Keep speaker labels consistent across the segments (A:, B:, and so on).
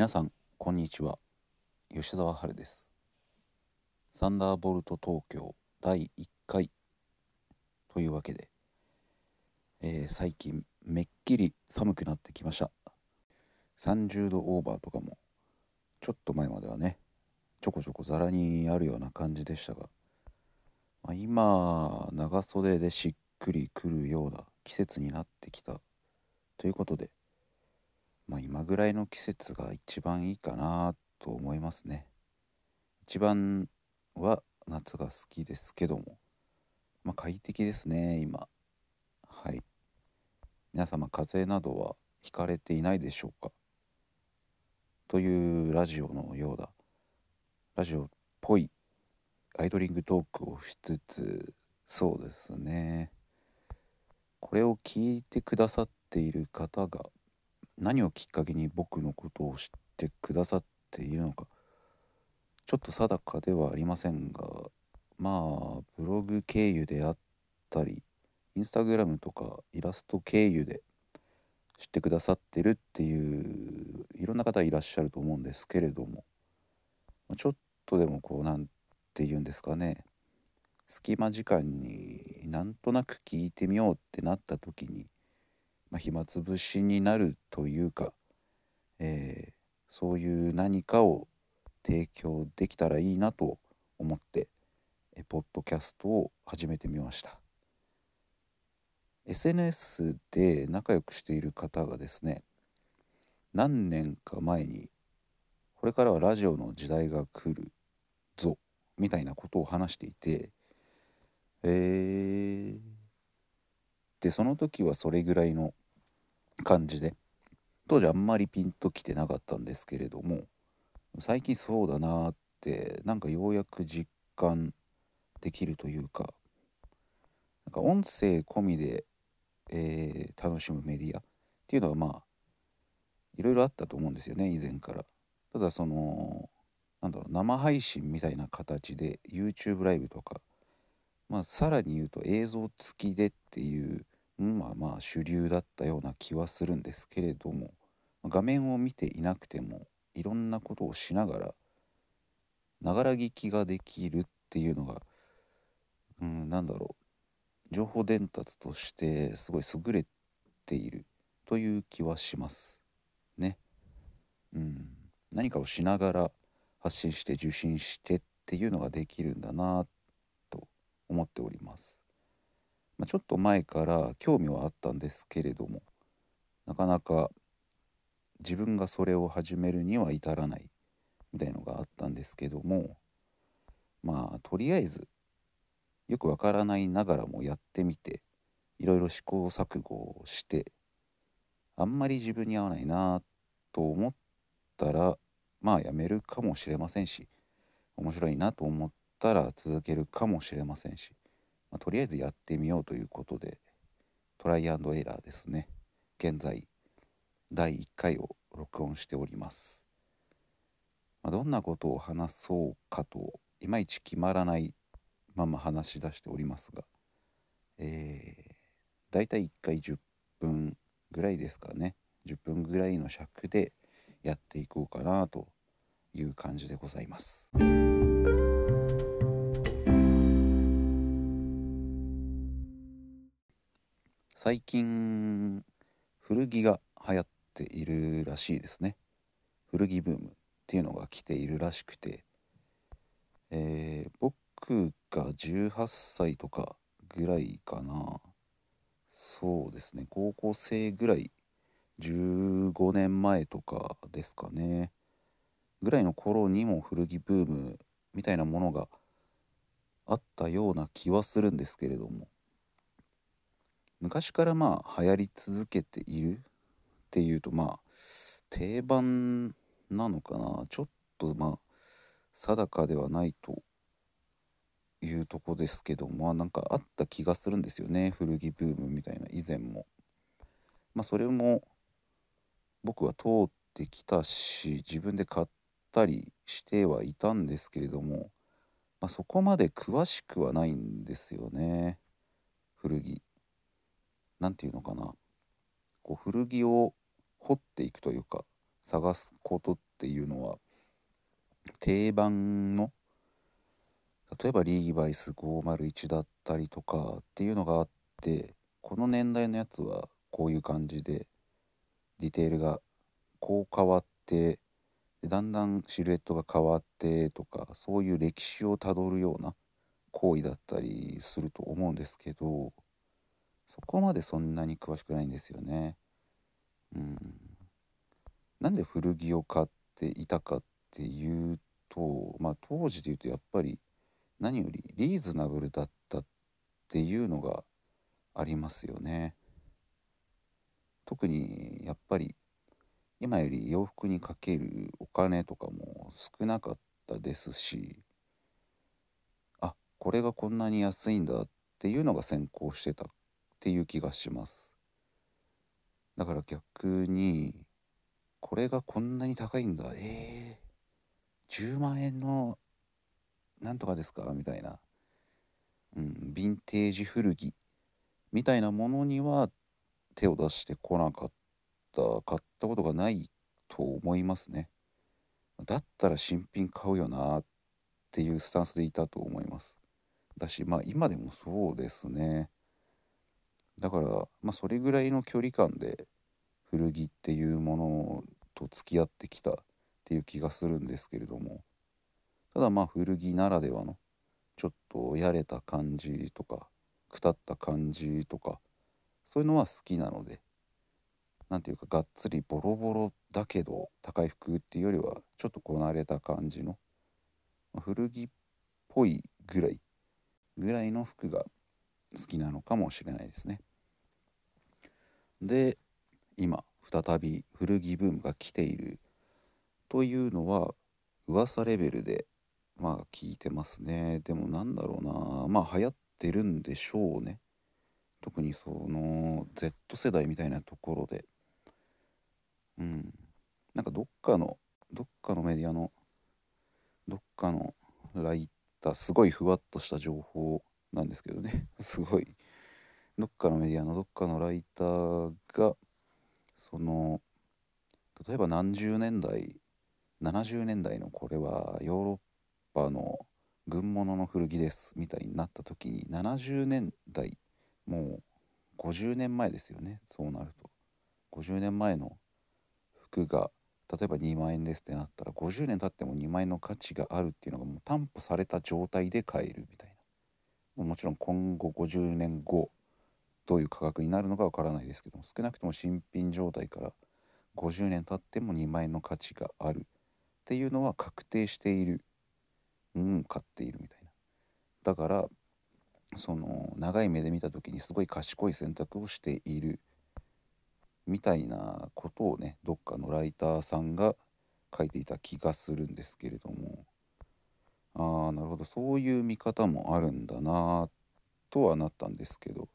A: 皆さんこんにちは。吉澤春です。サンダーボルト東京第1回というわけで、えー最近めっきり寒くなってきました。30度オーバーとかもちょっと前まではねちょこちょこざらにあるような感じでしたが、まあ、今長袖でしっくりくるような季節になってきたということでまあ今ぐらいの季節が一番いいかなと思いますね。一番は夏が好きですけども。まあ快適ですね今。はい。皆様風邪などはひかれていないでしょうか？というラジオのようだ。ラジオっぽいアイドリングトークをしつつそうですね。これを聞いてくださっている方が何をきっかけに僕のことを知ってくださっているのか。ちょっと定かではありませんがまあブログ経由であったりインスタグラムとかイラスト経由で知ってくださってるっていういろんな方いらっしゃると思うんですけれども。ちょっとでもこうなんて言うんですかね。隙間時間になんとなく聞いてみようってなった時に、まあ、暇つぶしになるというか、えーそういう何かを提供できたらいいなと思ってえポッドキャストを始めてみました。SNS で仲良くしている方がですね何年か前にこれからはラジオの時代が来るぞみたいなことを話していてえー、でその時はそれぐらいの感じで。当時あんまりピンときてなかったんですけれども最近そうだなってなんかようやく実感できるというかなんか音声込みで、えー楽しむメディアっていうのはまあいろいろあったと思うんですよね以前から。ただそのなんだろう生配信みたいな形で YouTube ライブとかまあさらに言うと映像付きでっていうまあまあ主流だったような気はするんですけれども画面を見ていなくてもいろんなことをしながらながら聞きができるっていうのがうんなんだろう情報伝達としてすごい優れているという気はしますね。うん、何かをしながら発信して受信してっていうのができるんだなと思っております。まあ、ちょっと前から興味はあったんですけれどもなかなか自分がそれを始めるには至らないみたいのがあったんですけどもまあとりあえずよくわからないながらもやってみていろいろ試行錯誤をしてあんまり自分に合わないなと思ったらまあやめるかもしれませんし面白いなと思ったら続けるかもしれませんし、まあ、とりあえずやってみようということでトライアンドエラーですね。現在第1回を録音しております、まあ、どんなことを話そうかといまいち決まらないまま話し出しておりますがえー、だいたい1回10分ぐらいですかね。10分ぐらいの尺でやっていこうかなという感じでございます。最近古着が流行っているらしいですね。古着ブームっていうのが来ているらしくて、えー僕が18歳とかぐらいかな。そうですね。高校生ぐらい。15年前とかですかね。ぐらいの頃にも古着ブームみたいなものがあったような気はするんですけれども。昔からまあ流行り続けているっていうとまあ定番なのかな。ちょっとまあ定かではないというとこですけどまあなんかあった気がするんですよね。古着ブームみたいな以前も。まあそれも僕は通ってきたし自分で買ったりしてはいたんですけれども、まあ、そこまで詳しくはないんですよね。古着。なんていうのかな。こう古着を掘っていくというか探すことっっていうのは定番の例えばリーバイス501だったりとかっていうのがあってこの年代のやつはこういう感じでディテールがこう変わってでだんだんシルエットが変わってとかそういう歴史をたどるような行為だったりすると思うんですけどそこまでそんなに詳しくないんですよね。うん、なんで古着を買っていたかっていうと、まあ、当時で言うとやっぱり何よりリーズナブルだったっていうのがありますよね。特にやっぱり今より洋服にかけるお金とかも少なかったですしあこれがこんなに安いんだっていうのが先行してたっていう気がします。だから逆にこれがこんなに高いんだ。えー、10万円のなんとかですか？みたいな、うん、ヴィンテージ古着。みたいなものには手を出してこなかった買ったことがないと思いますね。だったら新品買うよなっていうスタンスでいたと思います。だしまあ今でもそうですね。だからまあそれぐらいの距離感で古着っていうものと付き合ってきたっていう気がするんですけれどもただまあ古着ならではのちょっとやれた感じとかくたった感じとかそういうのは好きなので何ていうかがっつりボロボロだけど高い服っていうよりはちょっとこなれた感じの、ま、古着っぽいぐらいぐらいの服が好きなのかもしれないですね。で今再び古着ブームが来ているというのは噂レベルでまあ聞いてますね。でもなんだろうな。まあ流行ってるんでしょうね。特にその Z 世代みたいなところで。うん。なんかどっかのどっかのメディアのどっかのライターすごいふわっとした情報なんですけどね。すごいどっかのメディアのどっかのライターがその例えば何十年代70年代のこれはヨーロッパの軍物の古着ですみたいになった時に70年代もう50年前ですよねそうなると。50年前の服が例えば2万円ですってなったら50年経っても2万円の価値があるっていうのがもう担保された状態で買えるみたいな。もちろん今後50年後どういう価格になるのかわからないですけども少なくとも新品状態から50年経っても2万円の価値があるっていうのは確定しているものを買っているみたいな。だからその長い目で見た時にすごい賢い選択をしているみたいなことをねどっかのライターさんが書いていた気がするんですけれども。ああなるほど。そういう見方もあるんだなとはなったんですけど、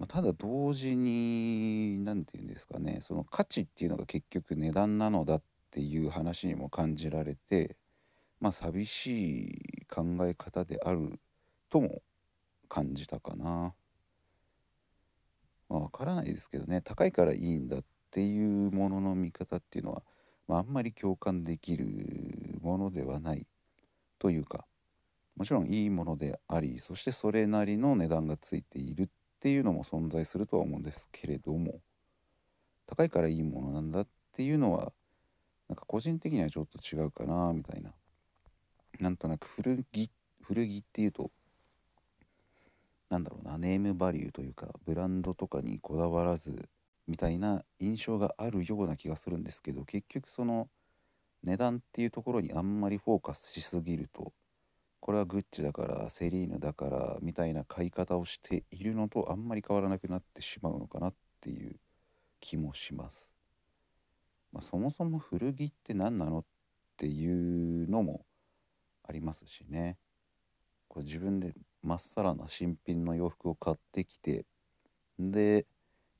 A: まあ、ただ同時に何て言うんですかねその価値っていうのが結局値段なのだっていう話にも感じられてまあ寂しい考え方であるとも感じたかな。まあ、分からないですけどね高いからいいんだっていうものの見方っていうのは、まあ、あんまり共感できるものではないというかもちろんいいものでありそしてそれなりの値段がついているっていうのも存在するとは思うんですけれども高いからいいものなんだっていうのはなんか個人的にはちょっと違うかなみたいな。なんとなく古着古着っていうとなんだろうなネームバリューというかブランドとかにこだわらずみたいな印象があるような気がするんですけど結局その値段っていうところにあんまりフォーカスしすぎるとこれはグッチだからセリーヌだからみたいな買い方をしているのとあんまり変わらなくなってしまうのかなっていう気もします。まあ、そもそも古着って何なのっていうのもありますしね。これ自分でまっさらな新品の洋服を買ってきてで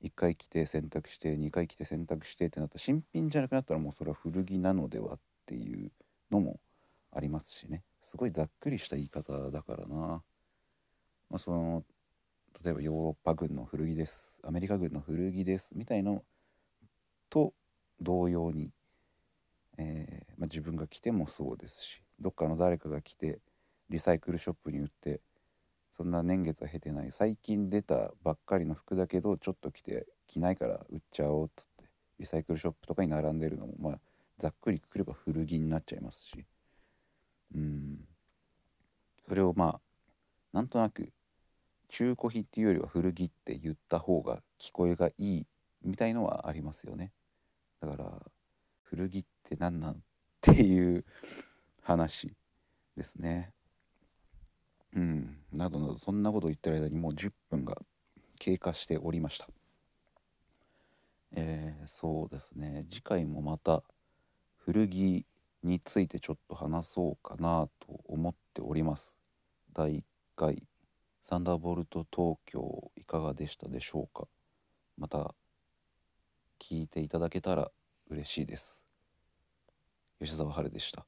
A: 1回着て洗濯して2回着て洗濯してってなったら新品じゃなくなったらもうそれは古着なのではっていうのもありますしねすごいざっくりした言い方だからな、まあ、その例えばヨーロッパ軍の古着です。アメリカ軍の古着です。みたいのと同様にえーまあ、自分が着てもそうですしどっかの誰かが着てリサイクルショップに売ってそんな年月は経てない最近出たばっかりの服だけどちょっと着て着ないから売っちゃおうっつってリサイクルショップとかに並んでるのもまあざっくりくれば古着になっちゃいますし。うん。それをまあなんとなく中古品っていうよりは古着って言った方が聞こえがいいみたいのはありますよねだから古着って何なんっていう話ですねうんなどなどそんなことを言ってる間にもう10分が経過しておりましたえー、そうですね次回もまた古着についてちょっと話そうかなと思っております。第1回。サンダーボルト東京いかがでしたでしょうか？また聞いていただけたら嬉しいです。吉沢春でした。